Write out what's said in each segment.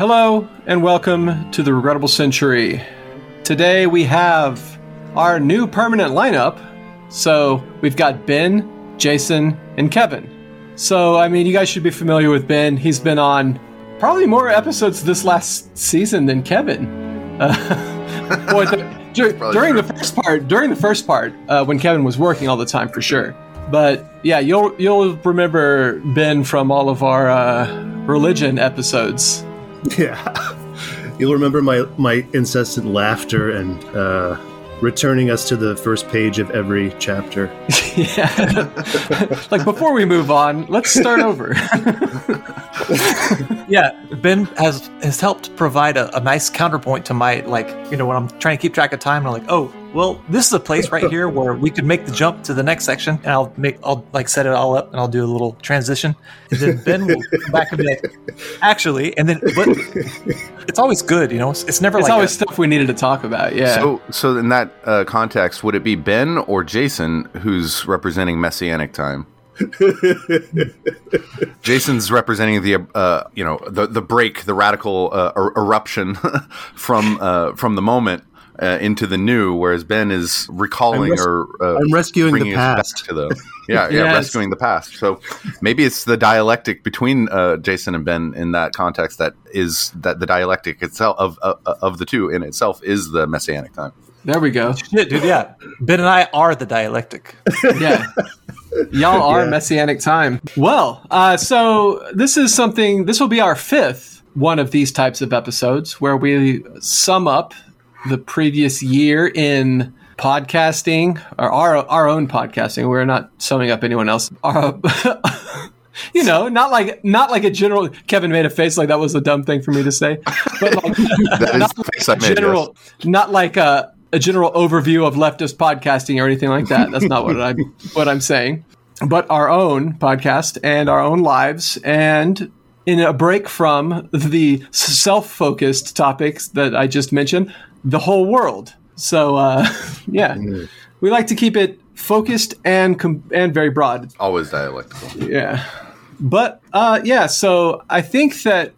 Hello, and welcome to the Regrettable Century. Today we have our new permanent lineup. So we've got Ben, Jason, and Kevin. So, I mean, you guys should be familiar with Ben. He's been on probably more episodes this last season than Kevin. Uh, boy, the, dur- during the first part, during the first part, uh, when Kevin was working all the time, for sure. But yeah, you'll you'll remember Ben from all of our uh, religion episodes. Yeah. You'll remember my, my incessant laughter and uh, returning us to the first page of every chapter. yeah. like before we move on, let's start over. Yeah, Ben has has helped provide a, a, nice counterpoint to my like, you know, when I'm trying to keep track of time, and I'm like, oh, well, this is a place right here where we could make the jump to the next section, and I'll make, I'll like set it all up, and I'll do a little transition, and then Ben will come back and be like, actually, and then, but it's always good, you know. It's, it's never it's like always a, stuff we needed to talk about. Yeah. So, so in that uh, context, would it be Ben or Jason who's representing Messianic time? Jason's representing the uh, you know the the break, the radical uh, er- eruption from uh, from the moment uh, into the new, whereas Ben is recalling res- or uh, I'm rescuing the bringing us back past. to the yeah yeah Yes. rescuing the past. So maybe it's the dialectic between uh, Jason and Ben in that context that is that the dialectic itself of of, of the two in itself is the messianic time. there we go. shit, dude. Yeah, Ben and I are the dialectic. Yeah. Y'all are Yeah. messianic time. Well, uh, so this is something, this will be our fifth one of these types of episodes where we sum up the previous year in podcasting, or our, our own podcasting. We're not summing up anyone else. Our, you know, not like not like a general. Kevin made a face like that was a dumb thing for me to say, but like That is not the face I made. general, not like a, a general overview of leftist podcasting or anything like that. That's not what I'm what I'm saying. But our own podcast and our own lives, and in a break from the self-focused topics that I just mentioned, the whole world. So uh, yeah, we like to keep it focused and com- and very broad. always dialectical. Yeah. But uh, yeah, so I think that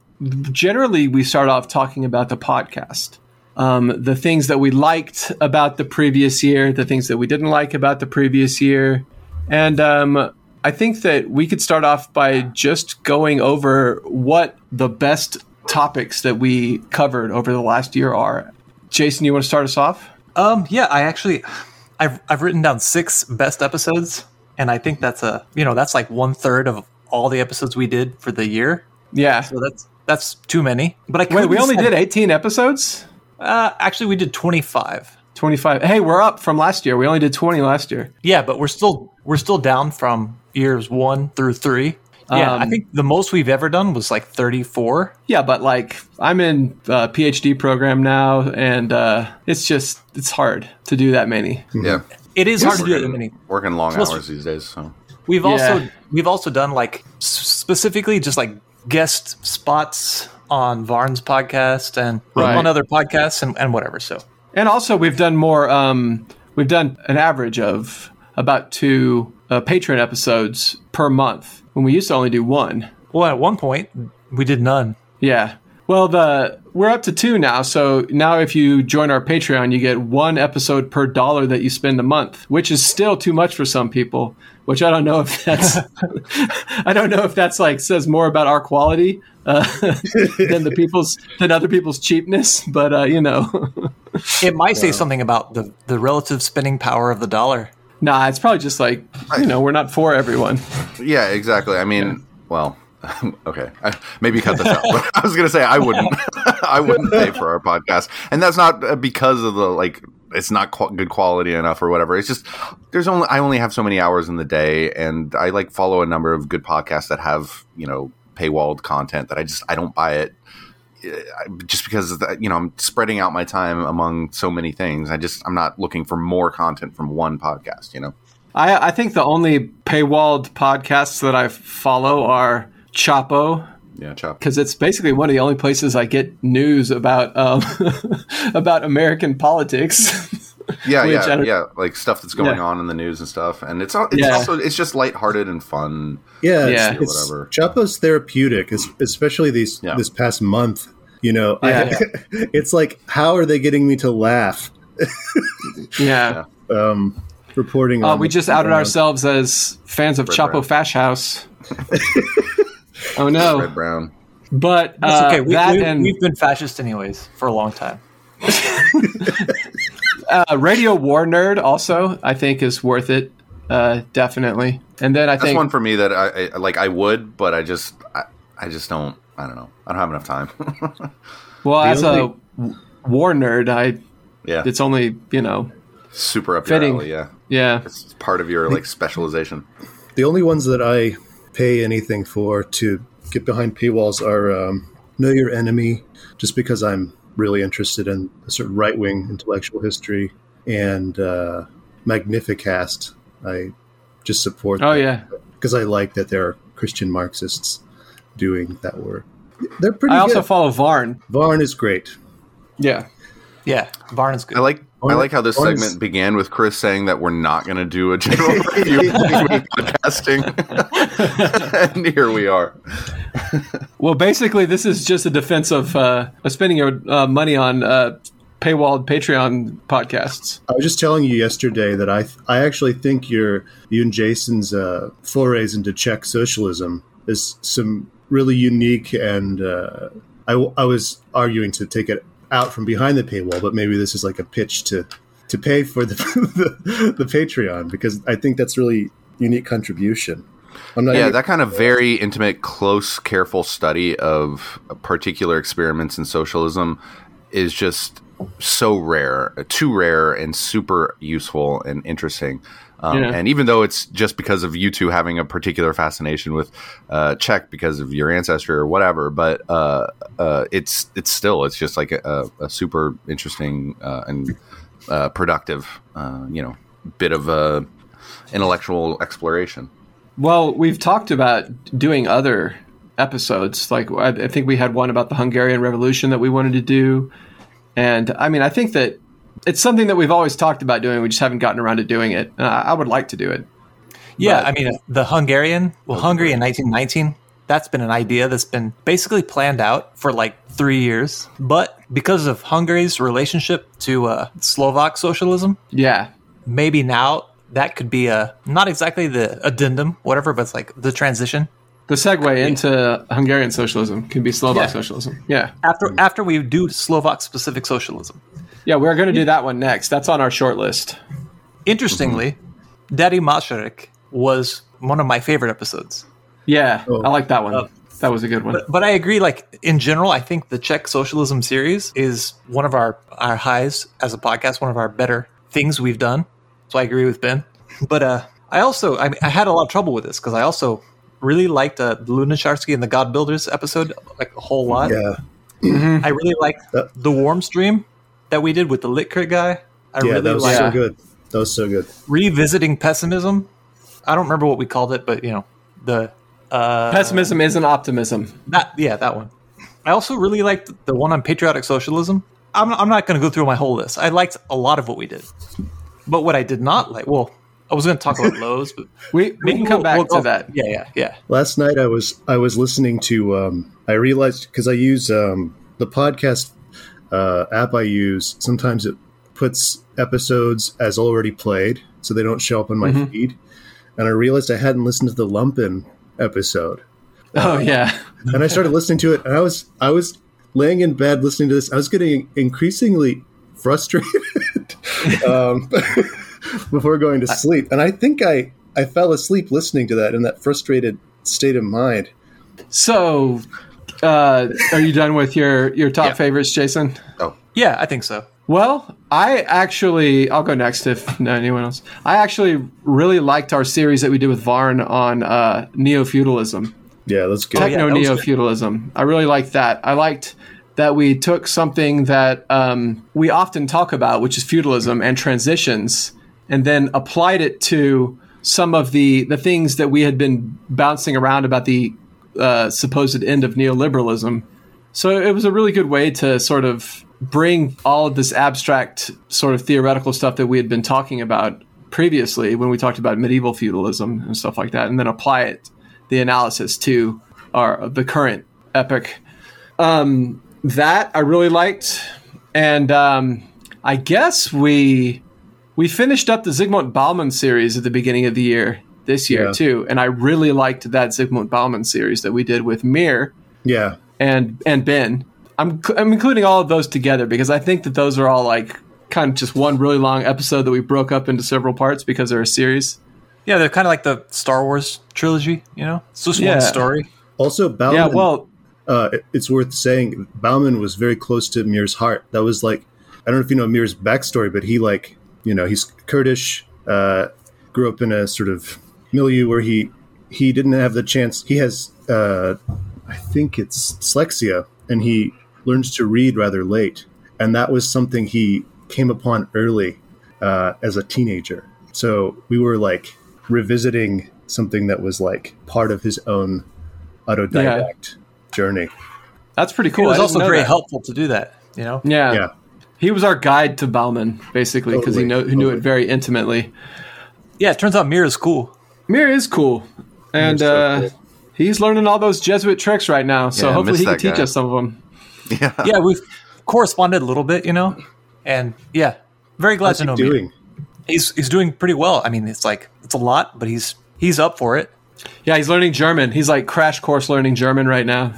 generally we start off talking about the podcast. Um, the things that we liked about the previous year, the things that we didn't like about the previous year. And um, I think that we could start off by just going over what the best topics that we covered over the last year are. Jason, you want to start us off? Um, yeah, I actually, I've I've written down six best episodes, and I think that's a you know that's like one third of all the episodes we did for the year. Yeah. So that's that's too many. But I Wait, we only decide- did 18 episodes? Uh, actually, we did twenty five. 25. Hey, we're up from last year. We only did 20 last year. Yeah, but we're still we're still down from years one through three. Yeah, I Um, think the most we've ever done was like thirty four. Yeah, but like I'm in a PhD program now, and uh, it's just it's hard to do that many. Yeah, It is hard to do that working, many. working long Plus- hours these days. So We've Yeah. also we've also done like specifically just like guest spots on Varn's podcast and Right. on other podcasts and, and whatever. So And also, we've done more. Um, we've done an average of about two uh, Patreon episodes per month when we used to only do one. well, at one point we did none. Yeah. Well, the we're up to two now. So now, if you join our Patreon, you get one episode per dollar that you spend a month, which is still too much for some people. Which I don't know if that's I don't know if that's like says more about our quality uh, than the people's than other people's cheapness. But uh, you know, It might say something about the the relative spending power of the dollar. nah, it's probably just like you know we're not for everyone. yeah, exactly. I mean, well, okay, I, maybe cut this out. But I was gonna say I wouldn't, I wouldn't pay for our podcast, and that's not uh, because of the like. It's not qu- good quality enough or whatever. It's just there's only I only have so many hours in the day, and I like follow a number of good podcasts that have you know paywalled content that I just I don't buy it just because you know I'm spreading out my time among so many things. I just I'm not looking for more content from one podcast. You know. I, I think the only paywalled podcasts that I follow are Chapo Yeah, chop. because it's basically one of the only places I get news about um, about American politics. Yeah, Which yeah, yeah. Like stuff that's going Yeah. on in the news and stuff, and it's al- it's Yeah. also it's just lighthearted and fun. Yeah, Yeah. it's, it's Whatever. Chapo's therapeutic, especially these Yeah. this past month. You know, Yeah. I, it's like, how are they getting me to laugh? Yeah. Um, reporting. Uh, on we just outed around- ourselves as fans of Red Chapo Brown. Fash House. oh Red no! Brown. But That's uh, okay. We, that we, and we've been fascist anyways for a long time. Uh, Radio War Nerd also I think is worth it. Uh, definitely. And then I That's think one for me that I, I like. I would, but I just, I, I just don't. I don't know. I don't have enough time. well The as only- a w- war nerd, I yeah, it's only you know super up fitting. your alley. Yeah, yeah it's part of your like specialization. The only ones that I pay anything for to get behind paywalls are um, Know Your Enemy, just because I'm really interested in a sort of right wing intellectual history, and uh, Magnificast. I just support. oh yeah. because I like that there are Christian Marxists doing that work. They're pretty I also good. follow Varn. Varn is great. Yeah. Yeah, Varn is good. I like. I like how this honest- segment began with Chris saying that we're not going to do a general review podcasting, and here we are. Well, basically, this is just a defense of uh, of spending your uh, money on uh, paywalled Patreon podcasts. I was just telling you yesterday that I I actually think your you and Jason's uh, forays into Czech socialism is some really unique and uh, I, I was arguing to take it out from behind the paywall, but maybe this is like a pitch to to pay for the the, the Patreon because I think that's really unique contribution. I'm not Yeah, even- that kind of very intimate, close, careful study of particular experiments in socialism is just so rare, too rare, and super useful and interesting. Um, Yeah. And even though it's just because of you two having a particular fascination with uh, Czech because of your ancestry or whatever, but uh, uh, it's it's still it's just like a, a super interesting uh, and uh, productive, uh, you know, bit of uh, intellectual exploration. Well, we've talked about doing other episodes. Like I, I think we had one about the Hungarian Revolution that we wanted to do, and I mean, I think that it's something that we've always talked about doing. We just haven't gotten around to doing it. Uh, I would like to do it. Yeah, But- I mean, the Hungarian, well, Hungary in 1919, that's been an idea that's been basically planned out for like three years. But because of Hungary's relationship to uh, Slovak socialism, Yeah, maybe now that could be a not exactly the addendum, whatever, but it's like the transition. the segue into Hungarian socialism can be Slovak Yeah. socialism. Yeah, After after we do Slovak specific socialism. Yeah, we're going to do that one next. That's on our short list. Interestingly, Daddy Masaryk was one of my favorite episodes. Yeah, Oh. I like that one. Oh. that was a good one. But, but I agree. Like in general, I think the Czech socialism series is one of our our highs as a podcast. One of our better things we've done. So I agree with Ben. But uh, I also I, I had a lot of trouble with this because I also really liked uh, the Lunacharsky and the God Builders episode like a whole lot. yeah I really liked Uh, the Warm Stream that we did with the Lit Crit guy. I yeah really that was liked so good. That was so good. revisiting pessimism. I don't remember what we called it, but you know the uh, Pessimism isn't optimism. That yeah, that one. I also really liked the one on patriotic socialism. I'm not, I'm not going to go through my whole list. I liked a lot of what we did, but what I did not like. Well, I was going to talk about lows, but We we can come we'll- back we'll to go- that. Yeah, yeah, yeah. Last night I was I was listening to um, I realized because I use um, the podcast uh, app I use sometimes it puts episodes as already played so they don't show up on my feed. And I realized I hadn't listened to the Lumpen episode. Oh yeah, and I started listening to it and I was I was laying in bed listening to this. I was getting increasingly frustrated um, before going to sleep. And I think I I fell asleep listening to that in that frustrated state of mind. So, uh, are you done with your your top Yeah. favorites, Jason? Oh, Yeah, I think so. Well, I actually I'll go next if no anyone else. I actually really liked our series that we did with Varn on uh, neo feudalism, Yeah, that's good. Oh, techno neo feudalism. I really liked that. I liked that we took something that um, we often talk about, which is feudalism and transitions, and then applied it to some of the the things that we had been bouncing around about the uh, supposed end of neoliberalism. So it was a really good way to sort of bring all of this abstract sort of theoretical stuff that we had been talking about previously when we talked about medieval feudalism and stuff like that, and then apply it the analysis to our the current epic. Um, that I really liked, and um, I guess we we finished up the Zygmunt Bauman series at the beginning of the year this year Yeah. too, and I really liked that Zygmunt Bauman series that we did with Mir Yeah, and and Ben. I'm I'm including all of those together because I think that those are all like kind of just one really long episode that we broke up into several parts because they're a series. Yeah, they're kind of like the Star Wars trilogy. You know, it's just Yeah. one story. Also, Bauman. yeah, well, uh, it's worth saying Bauman was very close to Mir's heart. That was like, I don't know if you know Mir's backstory, but he like, you know, he's Kurdish, uh, grew up in a sort of milieu where he he didn't have the chance. He has, uh, I think it's dyslexia, and he learns to read rather late, and that was something he came upon early uh, as a teenager. So we were like revisiting something that was like part of his own autodidact journey. that's pretty cool. it was also very that. helpful to do that. You know, Yeah. Yeah. He was our guide to Bauman, basically, because he, Totally, know, he knew it very intimately. yeah. It turns out Mir is cool. Mir is cool, and Mir's so uh, cool. he's learning all those Jesuit tricks right now. So Yeah, hopefully he can that teach us some of them. Yeah. Yeah, we've corresponded a little bit. You know, and yeah, very glad How's to he know Mir. doing? He's he's doing pretty well. I mean, it's like it's a lot, but he's he's up for it. Yeah, he's learning German. He's like crash course learning German right now.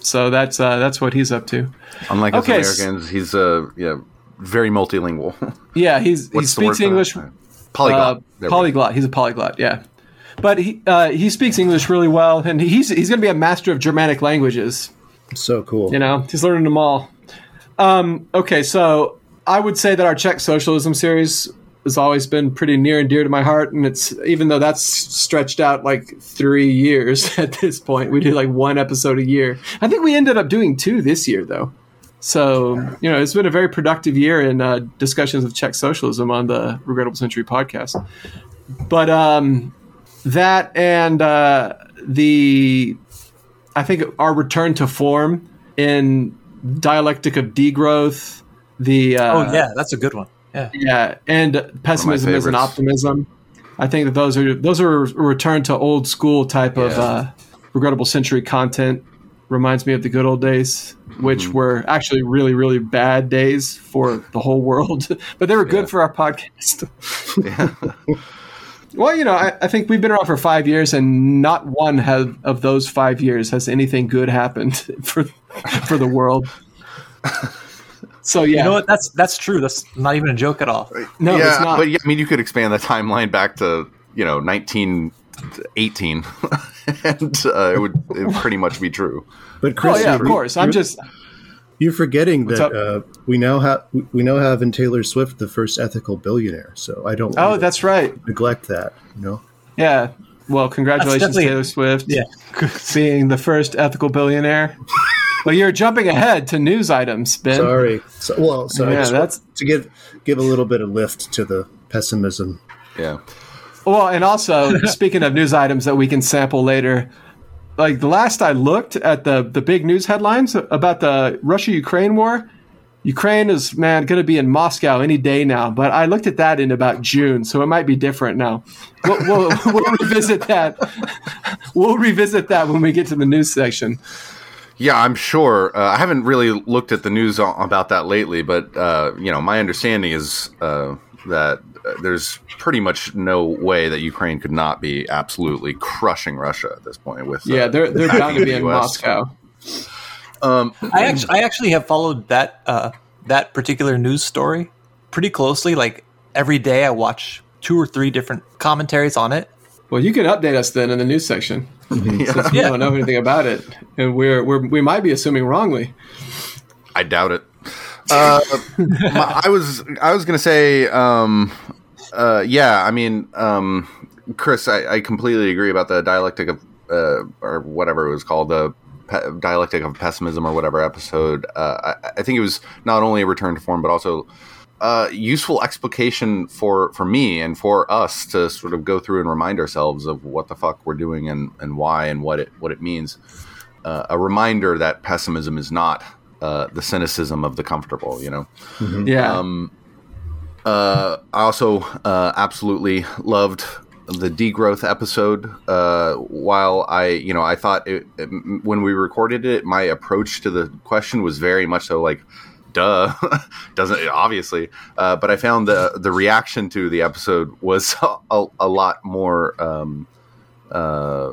So that's uh, that's what he's up to. Unlike Okay, us s- Americans, he's uh, yeah, very multilingual. Yeah, he's he What's the speaks English. Polyglot. Uh, There we go. polyglot. He's a polyglot. Yeah, but he uh, he speaks English really well, and he's he's going to be a master of Germanic languages. So cool. You know, he's learning them all. Um, okay, so I would say that our Czech socialism series has always been pretty near and dear to my heart, and it's even though that's stretched out like three years at this point, we do like one episode a year. I think we ended up doing two this year, though. So you know, it's been a very productive year in uh, discussions of Czech socialism on the Regrettable Century podcast. But um, that and uh, the I think our return to form in dialectic of degrowth, the uh, Oh yeah, that's a good one. Yeah, yeah, and pessimism is an optimism. I think that those are those are a return to old school type of uh, regrettable century content. Reminds me of the good old days, which Mm-hmm. were actually really really bad days for the whole world, but they were good Yeah. for our podcast. Yeah. Well, you know, I, I think we've been around for five years, and not one has, of those five years has anything good happened for for the world. So yeah, you know what? That's that's true. That's not even a joke at all. No, yeah, it's not. but yeah, I mean, you could expand the timeline back to you know 1918, and uh, it would it would pretty much be true. But oh yeah, of course. I'm just You're forgetting What's that uh, we now have we now have in Taylor Swift the first ethical billionaire. So I don't. oh, that's right. neglect that. You know. Yeah. Well, congratulations, Taylor Swift, Yeah. being the first ethical billionaire. well, you're jumping ahead to news items, Ben. Sorry. So, well, so I Yeah, just that's- to give give a little bit of lift to the pessimism. Yeah, Well, and also speaking of news items that we can sample later, like the last I looked at the the big news headlines about the Russia Ukraine war, Ukraine is man going to be in Moscow any day now. But I looked at that in about June, so it might be different now. We'll, we'll, we'll revisit that. We'll revisit that when we get to the news section. yeah, I'm sure. Uh, I haven't really looked at the news about that lately, but uh, you know, my understanding is uh, that there's pretty much no way that Ukraine could not be absolutely crushing Russia at this point. With uh, Yeah, they're they're bound to be in Moscow. Um, I actually, I actually have followed that uh, that particular news story pretty closely. Like every day, I watch two or three different commentaries on it. Well, you can update us then in the news section. Since we Yeah. don't know anything about it, and we're, we're we might be assuming wrongly. I doubt it. Uh, my- I was I was gonna say, um, uh, yeah. I mean, um, Chris, I, I completely agree about the dialectic of uh, or whatever it was called, the pe- dialectic of pessimism or whatever episode. Uh, I, I think it was not only a return to form, but also uh, useful explication for for me and for us to sort of go through and remind ourselves of what the fuck we're doing and, and why and what it what it means. A reminder that pessimism is not uh, the cynicism of the comfortable. You know. Yeah. Um, uh, I also uh, absolutely loved the degrowth episode. Uh, while I, you know, I thought it, it, when we recorded it, my approach to the question was very much so like, duh, doesn't obviously. Uh, but I found the the reaction to the episode was a, a lot more. Um, uh,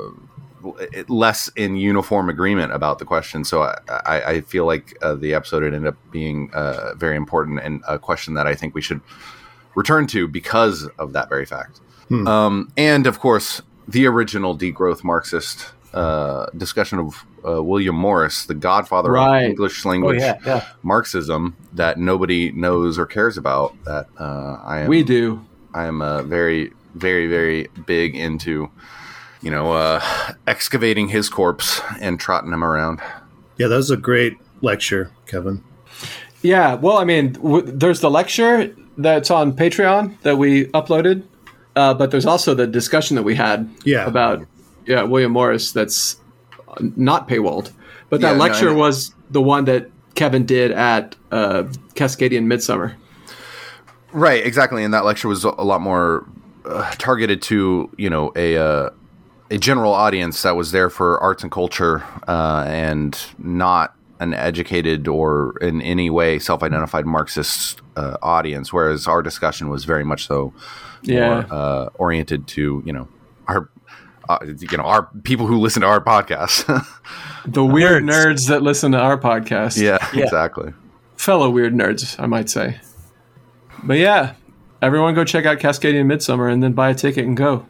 less in uniform agreement about the question. So I, I, I feel like uh, the episode ended up being uh, very important and a question that I think we should return to because of that very fact. Hmm. Um, and of course, the original degrowth Marxist uh, discussion of uh, William Morris, the godfather right. of English language oh, yeah, yeah. Marxism, that nobody knows or cares about. That uh, I am, we do. I am uh, very, very, very big into you know, uh, excavating his corpse and trotting him around. Yeah, that was a great lecture, Kevin. Yeah, well, I mean, w- there's the lecture that's on Patreon that we uploaded, uh, but there's also the discussion that we had yeah. about yeah William Morris that's not paywalled. But that Yeah, lecture I mean- was the one that Kevin did at uh, Cascadian Midsummer. Right, exactly. And that lecture was a lot more uh, targeted to you know a uh, a general audience that was there for arts and culture uh, and not an educated or in any way self-identified Marxist uh, audience. Whereas our discussion was very much so Yeah. more uh, oriented to you know our. Uh, you know, our people who listen to our podcast. The weird Nerds. nerds that listen to our podcast. yeah, Yeah. exactly. fellow weird nerds, I might say. But yeah, everyone go check out Cascadian Midsummer and then buy a ticket and go.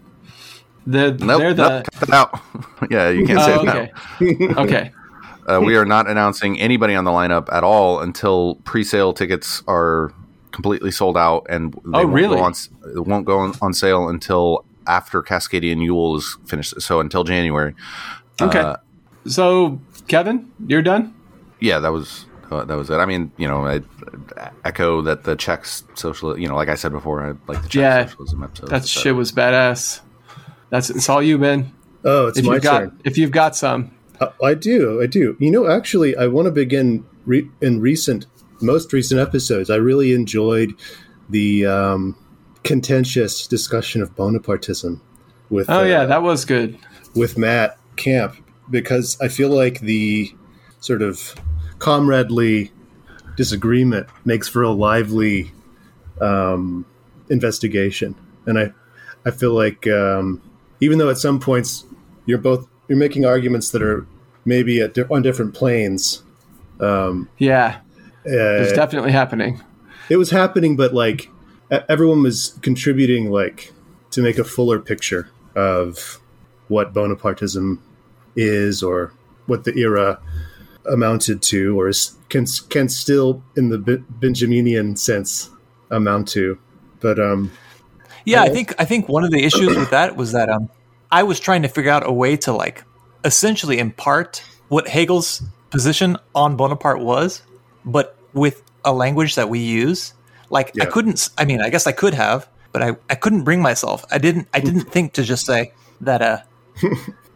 They're, Nope, they're the. nope, cut that out. yeah, you can't say Oh, it okay. now. okay. Uh, we are not announcing anybody on the lineup at all until pre-sale tickets are completely sold out, and they Oh, won't really? Go on, it won't go on, on sale until after Cascadian Yule is finished. So until January. Okay. Uh, so, Kevin, you're done? yeah, that was uh, that was it. I mean, you know, I, I echo that the Czechs social. You know, like I said before, I like the Czech Yeah, socialism episode. That shit was badass. That's it's all you, Ben. Oh, it's If my you've got turn. if you've got some. I, I do. I do. You know, actually, I want to begin re- in recent, most recent episodes. I really enjoyed the um, contentious discussion of Bonapartism with Oh uh, yeah, that was good. with Matt Camp because I feel like the sort of comradely disagreement makes for a lively um, investigation, and I I feel like um, even though at some points you're both you're making arguments that are maybe at on different planes. Um, Yeah, it's uh, definitely happening. it was happening, but like everyone was contributing, like to make a fuller picture of what Bonapartism is, or what the era amounted to, or is, can can still, in the Be- Benjaminian sense, amount to. But um, Yeah, I think I think one of the issues with that was that um, I was trying to figure out a way to like essentially impart what Hegel's position on Bonaparte was, but with a language that we use. Like I couldn't. I mean, I guess I could have, but I, I couldn't bring myself. I didn't. I didn't think to just say that uh,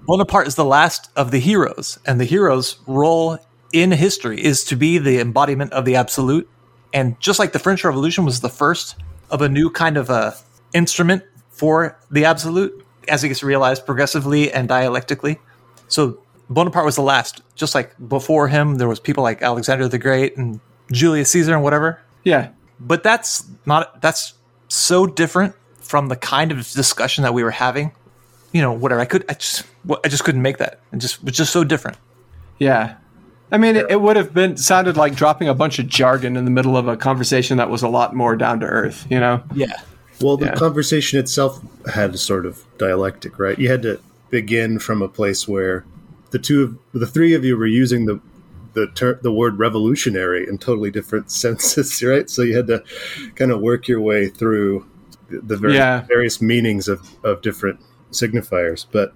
Bonaparte is the last of the heroes, and the hero's role in history is to be the embodiment of the absolute. And just like the French Revolution was the first of a new kind of a instrument for the absolute, as it gets realized progressively and dialectically. So Bonaparte was the last. Just like before him, there was people like Alexander the Great and Julius Caesar and whatever Yeah, but that's not that's so different from the kind of discussion that we were having you know whatever i could i just i just couldn't make that it just was just so different yeah. I mean, it, it would have been sounded like dropping a bunch of jargon in the middle of a conversation that was a lot more down to earth. You know? yeah well, the Yeah. conversation itself had a sort of dialectic, right? You had to begin from a place where the two of the three of you were using the the ter- the word revolutionary in totally different senses, right? So you had to kind of work your way through the, the very, Yeah. various meanings of, of different signifiers. But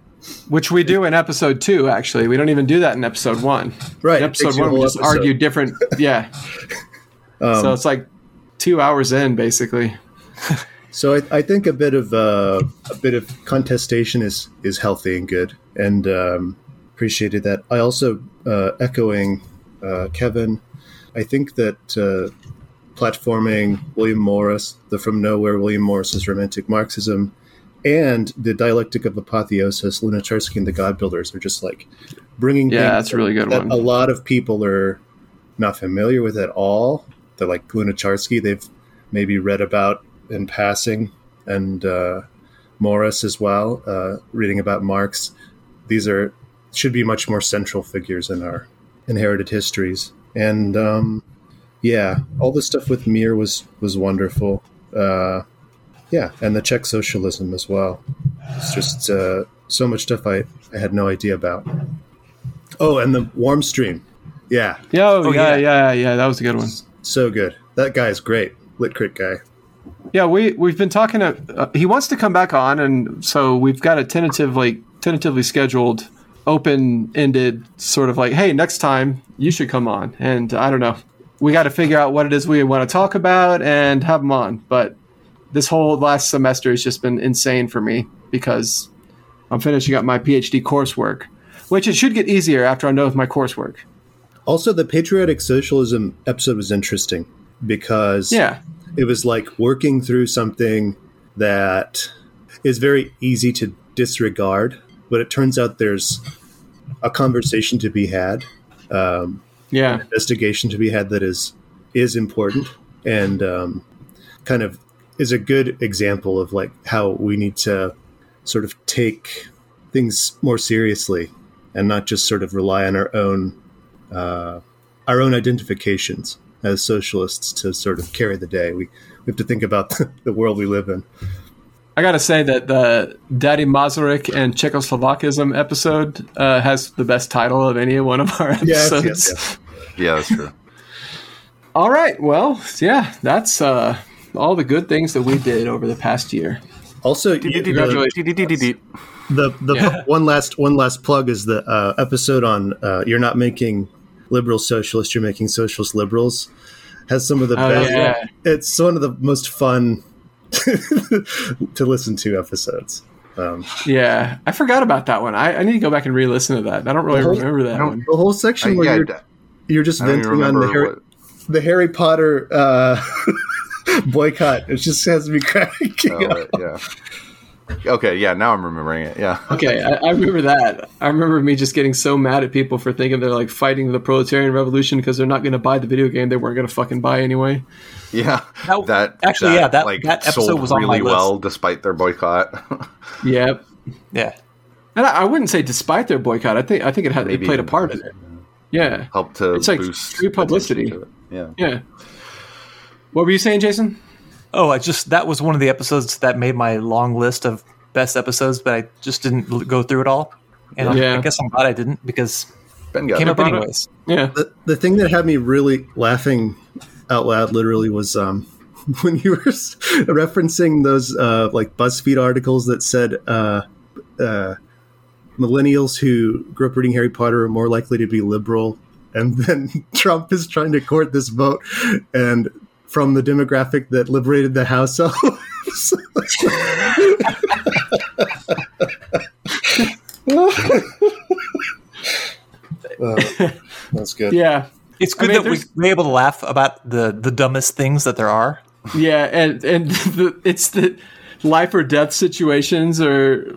Which we do in episode two. Actually, we don't even do that in episode one. right, In episode takes you a one, we just episode. argue different. Yeah. Um, so it's like two hours in, basically. So I, I think a bit of uh, a bit of contestation is is healthy and good, and um, appreciated that. I also uh, echoing uh, Kevin. I think that uh, platforming William Morris, the from nowhere William Morris's romantic Marxism, and the dialectic of apotheosis, Lunacharsky and the God Builders are just like bringing. Yeah, that's a really good that one. A lot of people are not familiar with at all. They're like Lunacharsky. They've maybe read about in passing, and uh, Morris as well, uh, reading about Marx. These are should be much more central figures in our inherited histories. And um, yeah, all the stuff with Mir was was wonderful. Uh, yeah, and the Czech socialism as well. It's just uh, so much stuff I, I had no idea about. Oh, and the Warm Stream. Yeah, Yeah, oh, Oh, yeah, yeah. yeah, yeah, That was a good one. so good. That guy is great. Lit crit guy. Yeah, we we've been talking. To, uh, he wants to come back on, and so we've got a tentatively tentatively scheduled, open ended sort of like, hey, next time you should come on. And I don't know, we got to figure out what it is we want to talk about and have him on. But this whole last semester has just been insane for me because I'm finishing up my PhD coursework, which it should get easier after I'm done with my coursework. Also, the patriotic socialism episode was interesting because Yeah, it was like working through something that is very easy to disregard, but it turns out there's a conversation to be had, um, yeah, investigation to be had that is is important, and um, kind of is a good example of like how we need to sort of take things more seriously and not just sort of rely on our own uh, our own identifications as socialists to sort of carry the day. We we have to think about the world we live in. I gotta say that the Daddy Masaryk and Czechoslovakism episode uh, has the best title of any one of our episodes. yes, yes. Yeah, that's true. All right, well, yeah, that's uh, all the good things that we did over the past year. Also, the, Congratulations. the, the Yeah. one last one last plug is the uh, episode on uh, you're not making liberal socialists, you're making socialist liberals. Has some of the Oh, best. yeah. It's one of the most fun to listen to episodes. Um, Yeah, I forgot about that one. I, I need to go back and re-listen to that. I don't really whole- remember that one. the whole section I, where yeah, you're, you're just I don't even venting on the Harry, what. the Harry Potter uh, boycott. It just has me cracking Oh, up. right, yeah. Okay, yeah. Now I'm remembering it. Yeah. Okay, I, I remember that. I remember me just getting so mad at people for thinking they're like fighting the proletarian revolution because they're not going to buy the video game they weren't going to fucking buy anyway. Yeah. That- that actually, yeah, that- like that episode sold was on my really list. well despite their boycott. Yep. Yeah. And I, I wouldn't say despite their boycott. I think I think it had it played a part in it. Yeah. Helped to It's like boost free publicity. Yeah. Yeah. What were you saying, Jason? Oh, I just that was one of the episodes that made my long list of best episodes, but I just didn't l- go through it all. And I- Yeah. I guess I'm glad I didn't because Ben got it came up brought it- anyways. Yeah. the, the thing that had me really laughing out loud literally was um, when you were referencing those uh, like BuzzFeed articles that said uh, uh, millennials who grew up reading Harry Potter are more likely to be liberal, and then Trump is trying to court this vote, and from the demographic that liberated the house elves. Uh, that's good. Yeah. It's I good mean, that we there's- we're able to laugh about the the dumbest things that there are. Yeah, and and the, it's the life or death situations are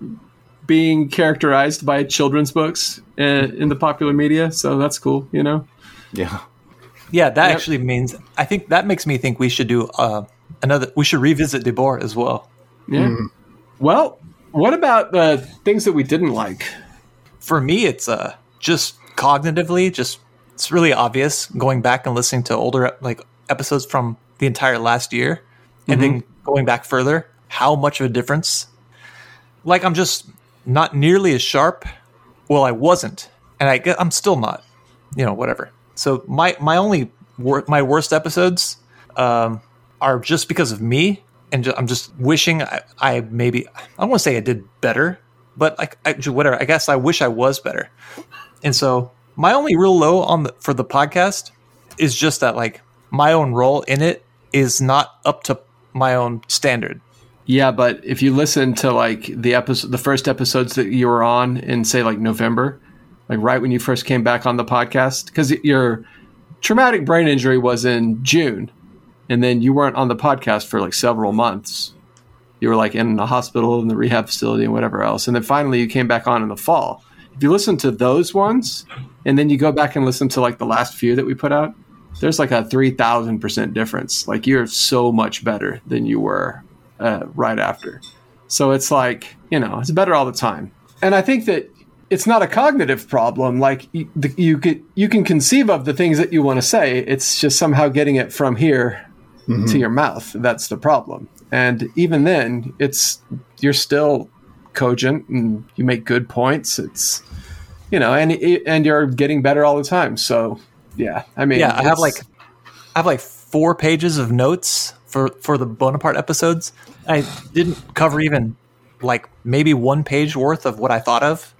being characterized by children's books uh, in the popular media, so that's cool, you know. Yeah. Yeah, that Yep. actually means I think that makes me think we should do uh, another. We should revisit Debord as well. Yeah. Well, what about the things that we didn't like? For me, it's uh just cognitively, just it's really obvious going back and listening to older like episodes from the entire last year, and then going back further, how much of a difference. Like I'm just not nearly as sharp. Well, I wasn't, and I I'm still not. You know, whatever. So my my only wor- my worst episodes um, are just because of me, and I'm just wishing I, I maybe I don't want to say I did better, but like I, whatever. I guess I wish I was better. And so my only real low on the for the podcast is just that like my own role in it is not up to my own standard. Yeah, but if you listen to like the episode, the first episodes that you were on in say like November, like right when you first came back on the podcast, because your traumatic brain injury was in June, and then you weren't on the podcast for like several months. you were like in the hospital and the rehab facility and whatever else. And then finally you came back on in the fall. If you listen to those ones and then you go back and listen to like the last few that we put out, there's like a 3000% difference. Like you're so much better than you were uh, right after. So it's like, you know, it's better all the time. And I think that it's not a cognitive problem. Like you, the, you, could, you can conceive of the things that you want to say. It's just somehow getting it from here mm-hmm. to your mouth. That's the problem. And even then, it's you're still cogent and you make good points. It's you know, and and you're getting better all the time. So yeah, I mean, yeah, I have like I have like four pages of notes for for the Bonaparte episodes. I didn't cover even like maybe one page worth of what I thought of,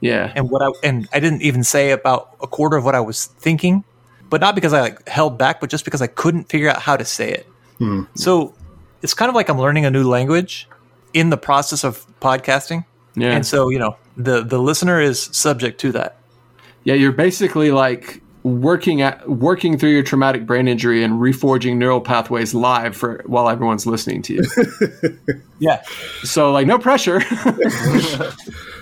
yeah, and what I and I didn't even say about a quarter of what I was thinking, but not because I like held back, but just because I couldn't figure out how to say it. Hmm. So it's kind of like I'm learning a new language in the process of podcasting, yeah, and so you know the the listener is subject to that. yeah. You're basically like working at working through your traumatic brain injury and reforging neural pathways live for while everyone's listening to you. Yeah, so like no pressure.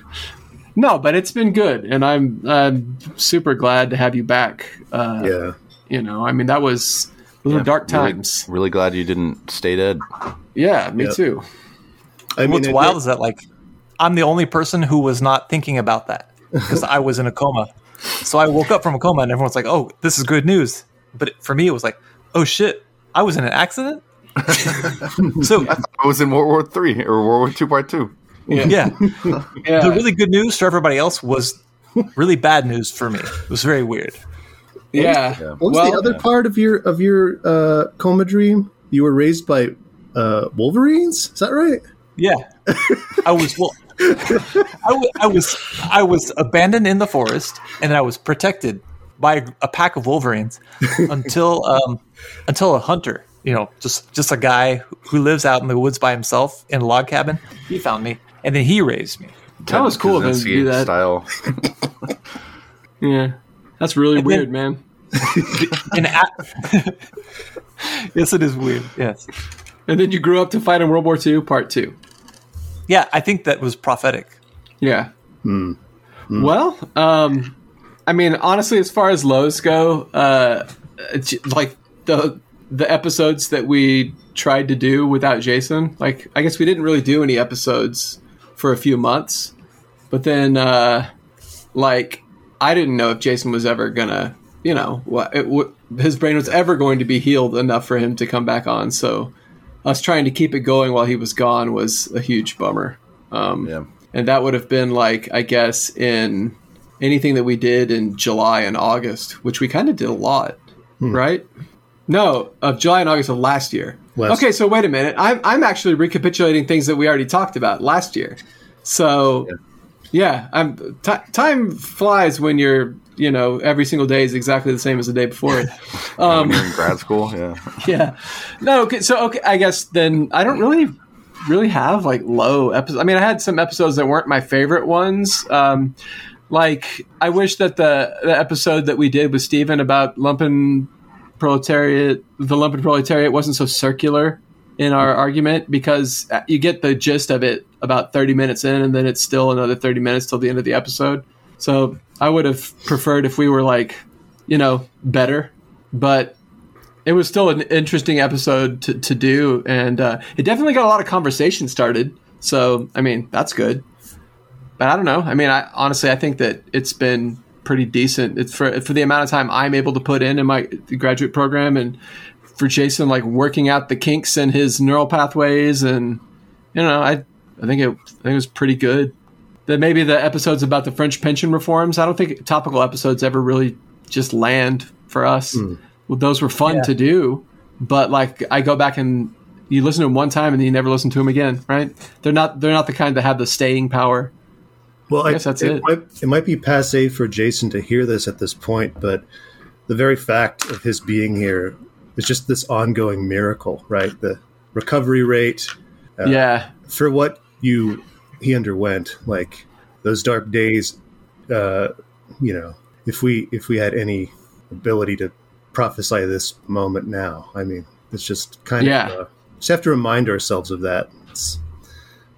no, but it's been good, and I'm I'm super glad to have you back. Uh, Yeah. You know, I mean that was those were dark times. Really, glad you didn't stay dead. Yeah, me Yep. too. I mean, What's it- wild is that like I'm the only person who was not thinking about that because I was in a coma. So I woke up from a coma and everyone's like, "Oh, this is good news." But it, for me, it was like, "Oh shit, I was in an accident." so I was in World War Three or World War Two Part Two. yeah, the Yeah, really good news for everybody else was really bad news for me. It was very weird. yeah. Yeah. What was Well, the other part of your of your uh, coma dream? You were raised by uh, Wolverines. Is that right? Yeah, I was well. I, w- I was I was abandoned in the forest, and I was protected by a pack of wolverines until um, until a hunter, you know, just just a guy who lives out in the woods by himself in a log cabin. He found me, and then he raised me. That was cool of do that. Style. Yeah, that's really And then- weird, man. And a- yes, it is weird. Yes, And then you grew up to fight in World War II, Part Two. yeah, I think that was prophetic. Yeah. Well, um, I mean, honestly, as far as lows go, uh, like the the episodes that we tried to do without Jason, like I guess we didn't really do any episodes for a few months, but then uh, like I didn't know if Jason was ever gonna, you know, what it, w- his brain was ever going to be healed enough for him to come back on. So us trying to keep it going while he was gone was a huge bummer. Um, Yeah. and that would have been like I guess in anything that we did in July and August, which we kind of did a lot, right? No, of July and August of last year. Last- okay, so wait a minute. I'm I'm actually recapitulating things that we already talked about last year. So yeah, I'm ti time flies when you're you know every single day is exactly the same as the day before. when you're in grad school, yeah. yeah. No, okay, so okay, I guess then I don't really really have like low episodes. I mean, I had some episodes that weren't my favorite ones. Um like I wish that the the episode that we did with Steven about lumpen proletariat, the lumpen proletariat wasn't so circular in our argument because uh, you get the gist of it about 30 minutes in and then it's still another 30 minutes till the end of the episode. So, I would have preferred if we were like, you know, better, but it was still an interesting episode to, to do and uh, it definitely got a lot of conversation started. So i mean that's good. But i don't know. I mean i honestly i think that it's been pretty decent it's for for the amount of time i'm able to put in in my graduate program and for jason like working out the kinks in his neural pathways and you know i i think it i think it was pretty good That maybe the episodes about the french pension reforms i don't think topical episodes ever really just land for us hmm. well, those were fun Yeah. to do, but like I go back and you listen to them one time and then you never listen to them again, right? They're not they're not the kind that have the staying power. Well, I guess that's it. Might, it might be passe for Jason to hear this at this point, but the very fact of his being here is just this ongoing miracle, right? The recovery rate yeah, for what you he underwent, like those dark days. Uh, you know, if we if we had any ability to prophesy this moment now, I mean, it's just kind Yeah. of uh, just have to remind ourselves of that. It's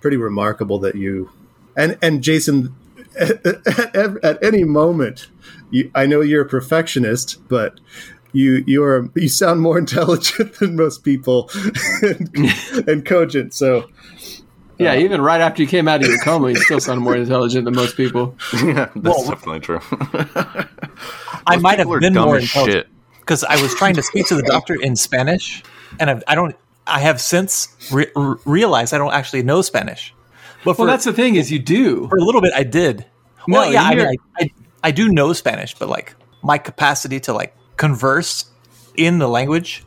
pretty remarkable that you and and Jason at, at, at any moment you, I know you're a perfectionist, but you you are you sound more intelligent than most people and, and cogent. So Yeah, uh, even right after you came out of your coma, you still sound more intelligent than most people. yeah, that's definitely true. I might have been more as intelligent because I was trying to speak to the doctor in Spanish, and I've, I don't. I have since re- re- realized I don't actually know Spanish. But for, Well, that's the thing is you do. for a little bit, I did. No, Well, yeah, I, mean, I, I I do know Spanish, but like my capacity to like converse in the language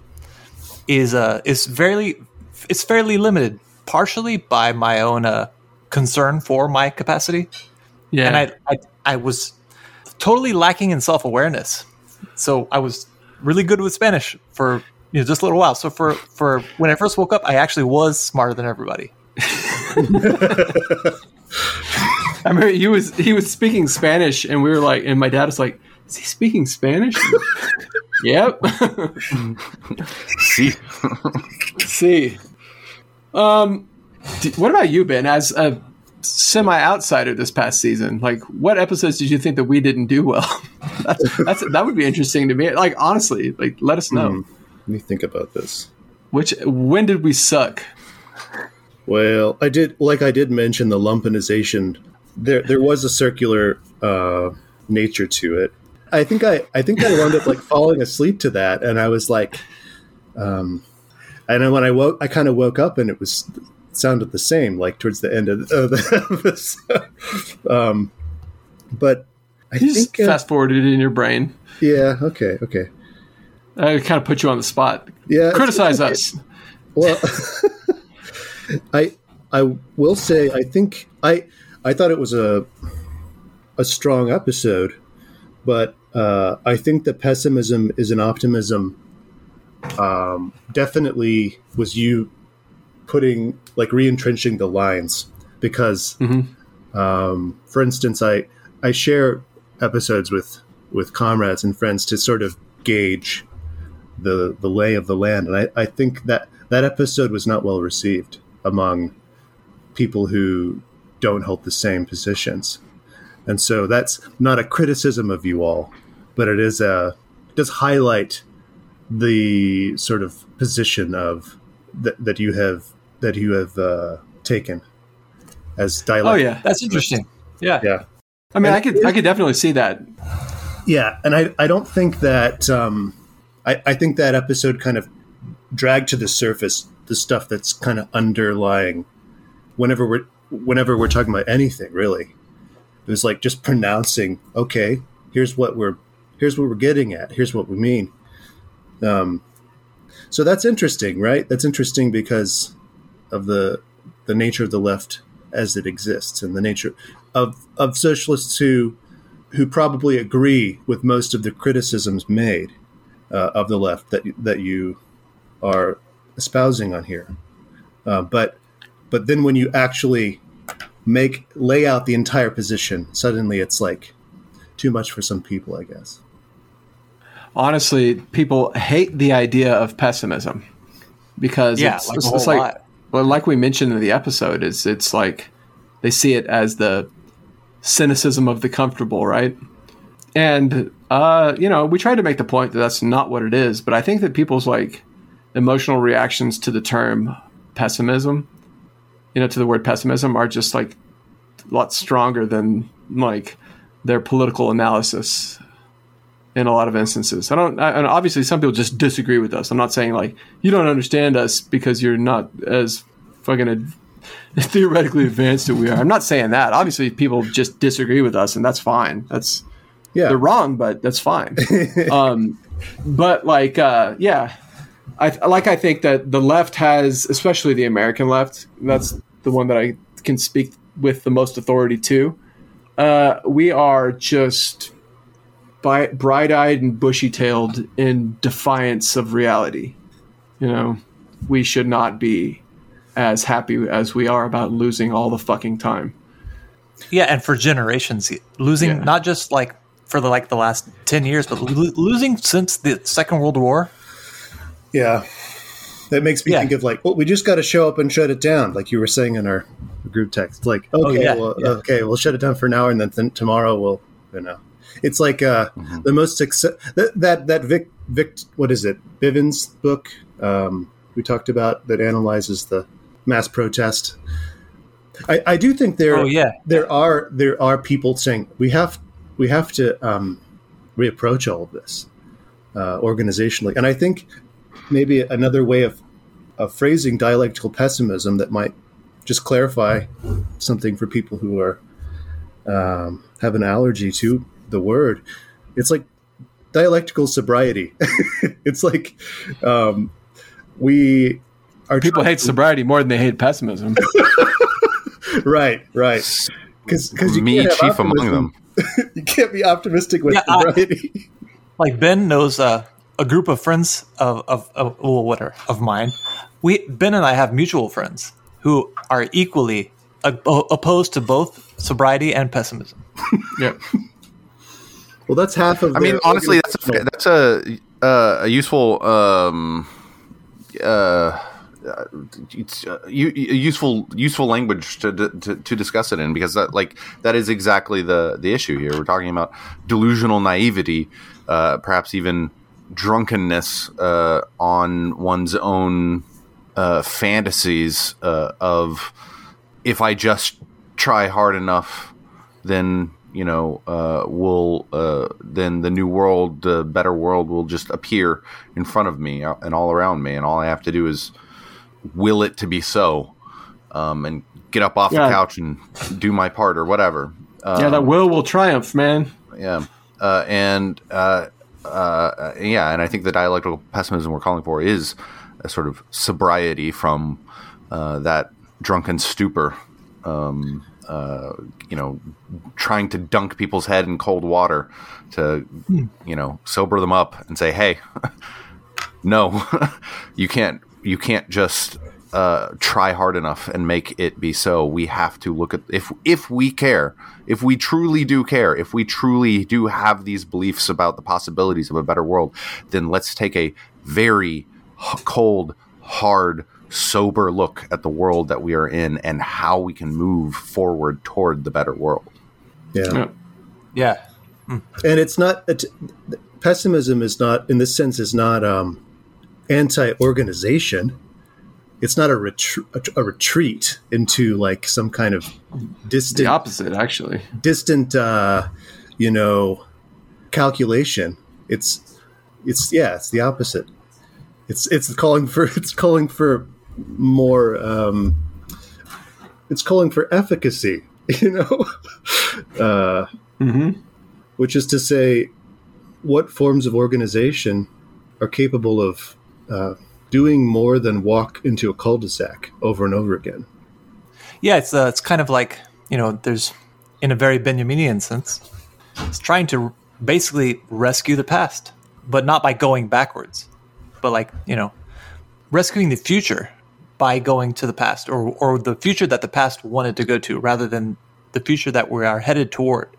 is uh is fairly it's fairly limited, partially by my own uh concern for my capacity Yeah, and I, I I was totally lacking in self awareness. So I was really good with Spanish for you know just a little while. So for for when I first woke up, I actually was smarter than everybody. I remember he was he was speaking Spanish, and we were like, and my dad was like, "Is he speaking Spanish?" yep. See, See, um, what about you, Ben? As a semi outsider this past season, like, what episodes did you think that we didn't do well? that's, that's that would be interesting to me. Like, honestly, like, let us know let me think about this. which when did we suck? Well, I did like I did mention the lumpenization. There there was a circular uh, nature to it. I think I I think I wound up like falling asleep to that, and I was like, um, and then when I woke, I kind of woke up and it was it sounded the same, like towards the end of the, of the episode. um, but I You just think uh, fast forwarded it in your brain. yeah, okay, okay, I kind of put you on the spot. yeah. Criticize us. Well, I I will say I think I I thought it was a a strong episode, but uh, I think the pessimism is an optimism. Um, definitely was you putting like re-entrenching the lines because, um, for instance, I I share episodes with with comrades and friends to sort of gauge the the lay of the land, and I, I think that that episode was not well received among people who don't hold the same positions, and so that's not a criticism of you all, but it is a it does highlight the sort of position of that that you have that you have uh, taken as dialect. Oh yeah, That's interesting. Yeah. yeah. I mean, I could I could definitely see that. Yeah, and I, I don't think that um, I, I think that episode kind of dragged to the surface the stuff that's kind of underlying whenever we're whenever we're talking about anything really. It was like just pronouncing, okay, here's what we're here's what we're getting at, here's what we mean. Um, so that's interesting, right? That's interesting because of the the nature of the left as it exists and the nature of of socialists who who probably agree with most of the criticisms made uh, of the left that that you are espousing on here. Uh, but but then when you actually make lay out the entire position, suddenly it's like too much for some people, I guess. Honestly, people hate the idea of pessimism because Yeah, it's, like it's, it's like well, like we mentioned in the episode, it's it's like they see it as the cynicism of the comfortable, right? And uh, you know, we try to make the point that that's not what it is, but I think that people's like emotional reactions to the term pessimism, you know, to the word pessimism, are just like a lot stronger than like their political analysis in a lot of instances. I don't, I, and obviously some people just disagree with us. I'm not saying like you don't understand us because you're not as fucking ad- theoretically advanced as we are. I'm not saying that. Obviously, people just disagree with us, and that's fine. That's Yeah, they're wrong, but that's fine. um, but like, uh, yeah, I like. I think that the left has, especially the American left, that's the one that I can speak with the most authority to. Uh, we are just bi- bright-eyed and bushy-tailed in defiance of reality. You know, we should not be as happy as we are about losing all the fucking time. Yeah, and for generations, losing Yeah. not just like for the like the last ten years, but lo- losing since the Second World War. Yeah. That makes me Yeah. think of like, well, we just got to show up and shut it down, like you were saying in our group text. Like, okay, yeah, well, yeah. okay, we'll shut it down for an hour, and then th- tomorrow we'll, you know, it's like uh, the most success that that that Vic Vic what is it Bevins book um, we talked about that analyzes the mass protest. I, I do think there Oh yeah, there are there are people saying we have we have to um, reapproach all of this uh, organizationally, and I think maybe another way of, of phrasing dialectical pessimism that might just clarify something for people who are um, have an allergy to the word. It's like dialectical sobriety. it's like um, we are People hate sobriety more than they hate pessimism. right, right. Because Me, can't chief among them. you can't be optimistic with Yeah, I- sobriety. like Ben knows uh, a group of friends of of, of well, whatever of mine. We Ben and I have mutual friends who are equally o- opposed to both sobriety and pessimism. yeah. well, that's half of. I mean, honestly, that's a, that's a uh, a useful um, uh, it's uh, u- u- useful useful language to, to to discuss it in because that like that is exactly the the issue here. We're talking about delusional naivety, uh, perhaps even drunkenness uh, on one's own uh, fantasies uh, of if I just try hard enough, then you know, uh, will uh, then the new world, the better world, will just appear in front of me uh, and all around me, and all I have to do is will it to be so, um, and get up off Yeah. the couch and do my part or whatever. Um, yeah, that will will triumph, man. yeah, uh, and uh, uh, yeah, and I think the dialectical pessimism we're calling for is a sort of sobriety from uh, that drunken stupor. Um, uh, you know, trying to dunk people's head in cold water to, you know, sober them up and say, "Hey, no, you can't. You can't just uh, try hard enough and make it be so. We have to look at if if we care, if we truly do care, if we truly do have these beliefs about the possibilities of a better world, then let's take a very h- cold, hard, sober look at the world that we are in and how we can move forward toward the better world. yeah. Yeah. Yeah, and it's not it, pessimism is not in this sense is not um, anti-organization it's not a, a, retreat into like some kind of distant The opposite, actually. distant uh, you know calculation. It's it's yeah it's the opposite. It's it's calling for it's calling for more um, it's calling for efficacy you know? Uh, hmm which is to say, what forms of organization are capable of uh, doing more than walk into a cul-de-sac over and over again? yeah. It's uh, it's kind of like you know, there's in a very Benjaminian sense, it's trying to basically rescue the past, but not by going backwards, but like you know, rescuing the future by going to the past, or or the future that the past wanted to go to, rather than the future that we are headed toward.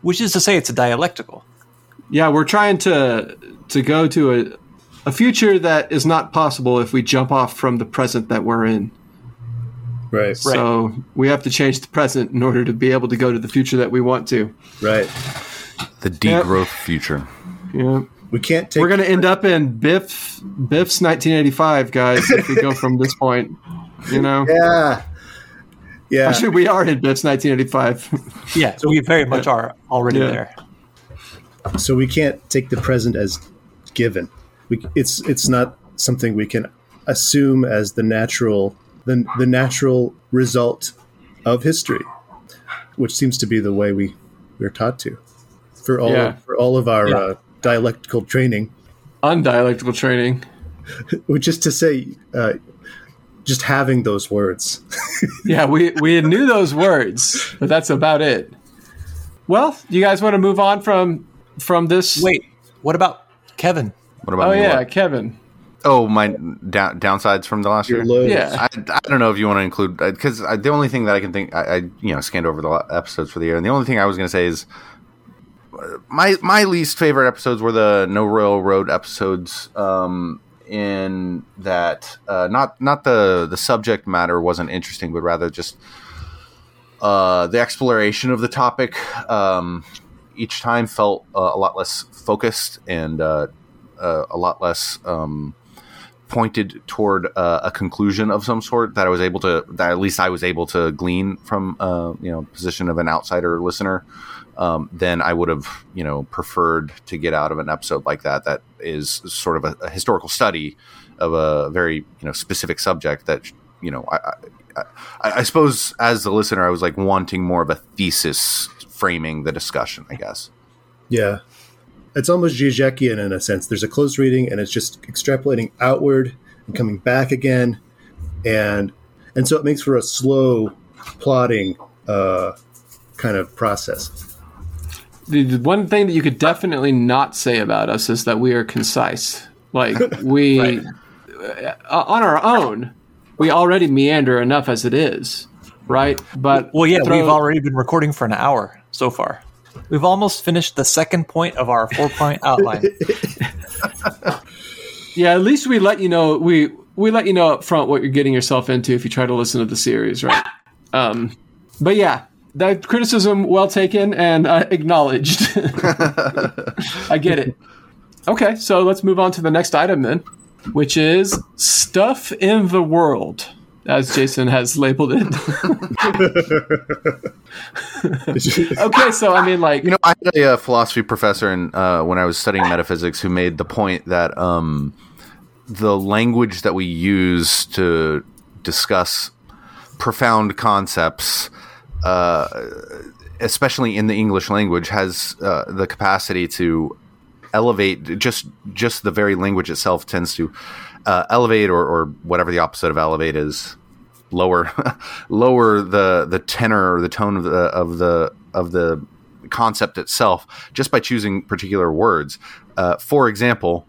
Which is to say, it's a dialectical. Yeah, we're trying to to go to a a future that is not possible if we jump off from the present that we're in. Right, Right. So we have to change the present in order to be able to go to the future that we want to. right. The degrowth future. Yeah. We can't take. We're going to end up in Biff Biff's 1985, guys, if we go from this point. You know, yeah, yeah. actually, we are in Biff's 1985. Yeah, So we very much are already Yeah. there. So we can't take the present as given. We, it's it's not something we can assume as the natural the, the natural result of history, which seems to be the way we we're taught to for all Yeah. for all of our Yeah. uh, dialectical training. Undialectical training. which is to say, uh, just having those words. Yeah, we we knew those words, but that's about it. Well, you guys want to move on from from this? Wait, what about Kevin? What about Oh me? yeah, What? Kevin. Oh, my down, downsides from the last Your year. lows. Yeah. I, I don't know if you want to include because the only thing that I can think I, I you know scanned over the episodes for the year, and the only thing I was going to say is uh, my my least favorite episodes were the No Royal Road episodes. Um, in that, uh, not not the the subject matter wasn't interesting, but rather just uh, the exploration of the topic um, each time felt uh, a lot less focused and uh, a lot less um, pointed toward uh, a conclusion of some sort that I was able to that at least I was able to glean from uh, you know position of an outsider listener. Um, then I would have you know preferred to get out of an episode like that that is sort of a, a historical study of a very you know specific subject that you know I, I, I suppose as the listener I was like wanting more of a thesis framing the discussion I guess Yeah. It's almost Zizekian in a sense. There's a close reading and it's just extrapolating outward and coming back again. And and so it makes for a slow plotting uh, kind of process. The, the one thing that you could definitely not say about us is that we are concise. Like we, Right. uh, on our own, we already meander enough as it is, right? But Well, yeah, throw- we've already been recording for an hour so far. We've almost finished the second point of our four point outline. Yeah, at least we let you know we we let you know up front what you're getting yourself into if you try to listen to the series, right? Um, but yeah, that criticism well taken and uh, acknowledged. I get it. Okay, so let's move on to the next item then, which is stuff in the world, as Jason has labeled it. okay, so I mean, like, You know, I had a, uh philosophy professor in, uh, when I was studying metaphysics who made the point that um, the language that we use to discuss profound concepts, uh, especially in the English language, has uh, the capacity to elevate. Just just the very language itself tends to uh, elevate, or, or whatever the opposite of elevate is, lower lower the the tenor or the tone of the of the of the concept itself just by choosing particular words. Uh, for example,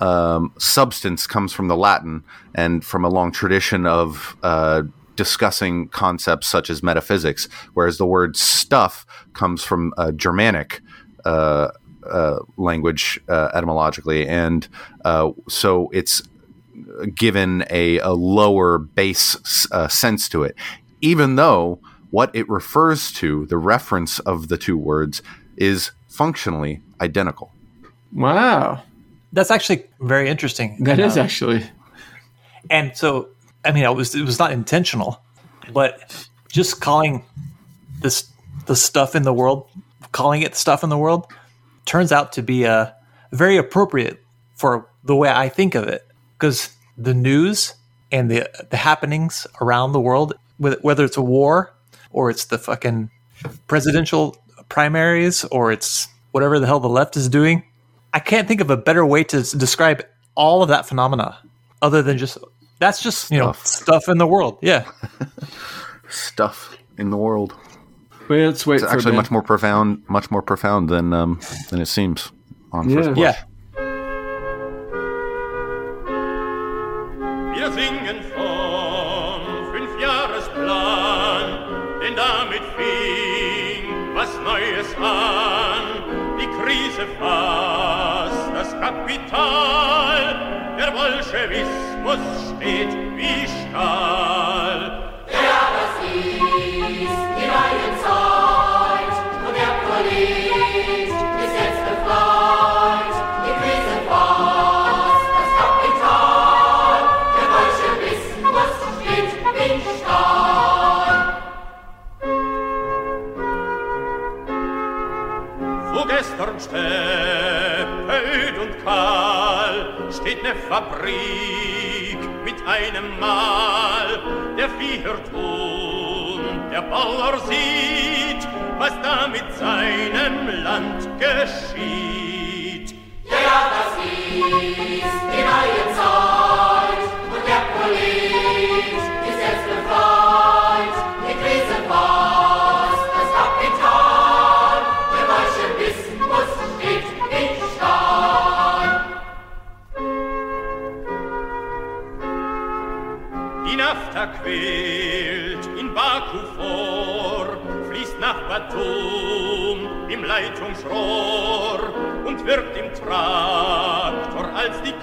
um, substance comes from the Latin and from a long tradition of uh, discussing concepts such as metaphysics, whereas the word stuff comes from uh, Germanic. Uh, uh, language uh, etymologically, and uh, so it's given a, a lower base uh, sense to it, even though what it refers to, the reference of the two words, is functionally identical. wow, That's actually very interesting. that is Uh, actually and so I mean, it was it was not intentional, but just calling this the stuff in the world, calling it stuff in the world, turns out to be uh, very appropriate for the way I think of it. Because the news and the the happenings around the world, whether whether it's a war or it's the fucking presidential primaries or it's whatever the hell the left is doing, I can't think of a better way to describe all of that phenomena other than just that's just you know Stuff. stuff in the world. Yeah, Stuff in the world. wait, let's wait It's for actually much more profound, much more profound than um, than it seems on Yeah. first blush. yeah. Steppelt und kahl steht ne Fabrik mit einem Mal. Der Vieh hört und der Bauer sieht, was da mit seinem Land geschieht. Ja, das ist die neue Zeit und der Polit ist jetzt befreit. Als die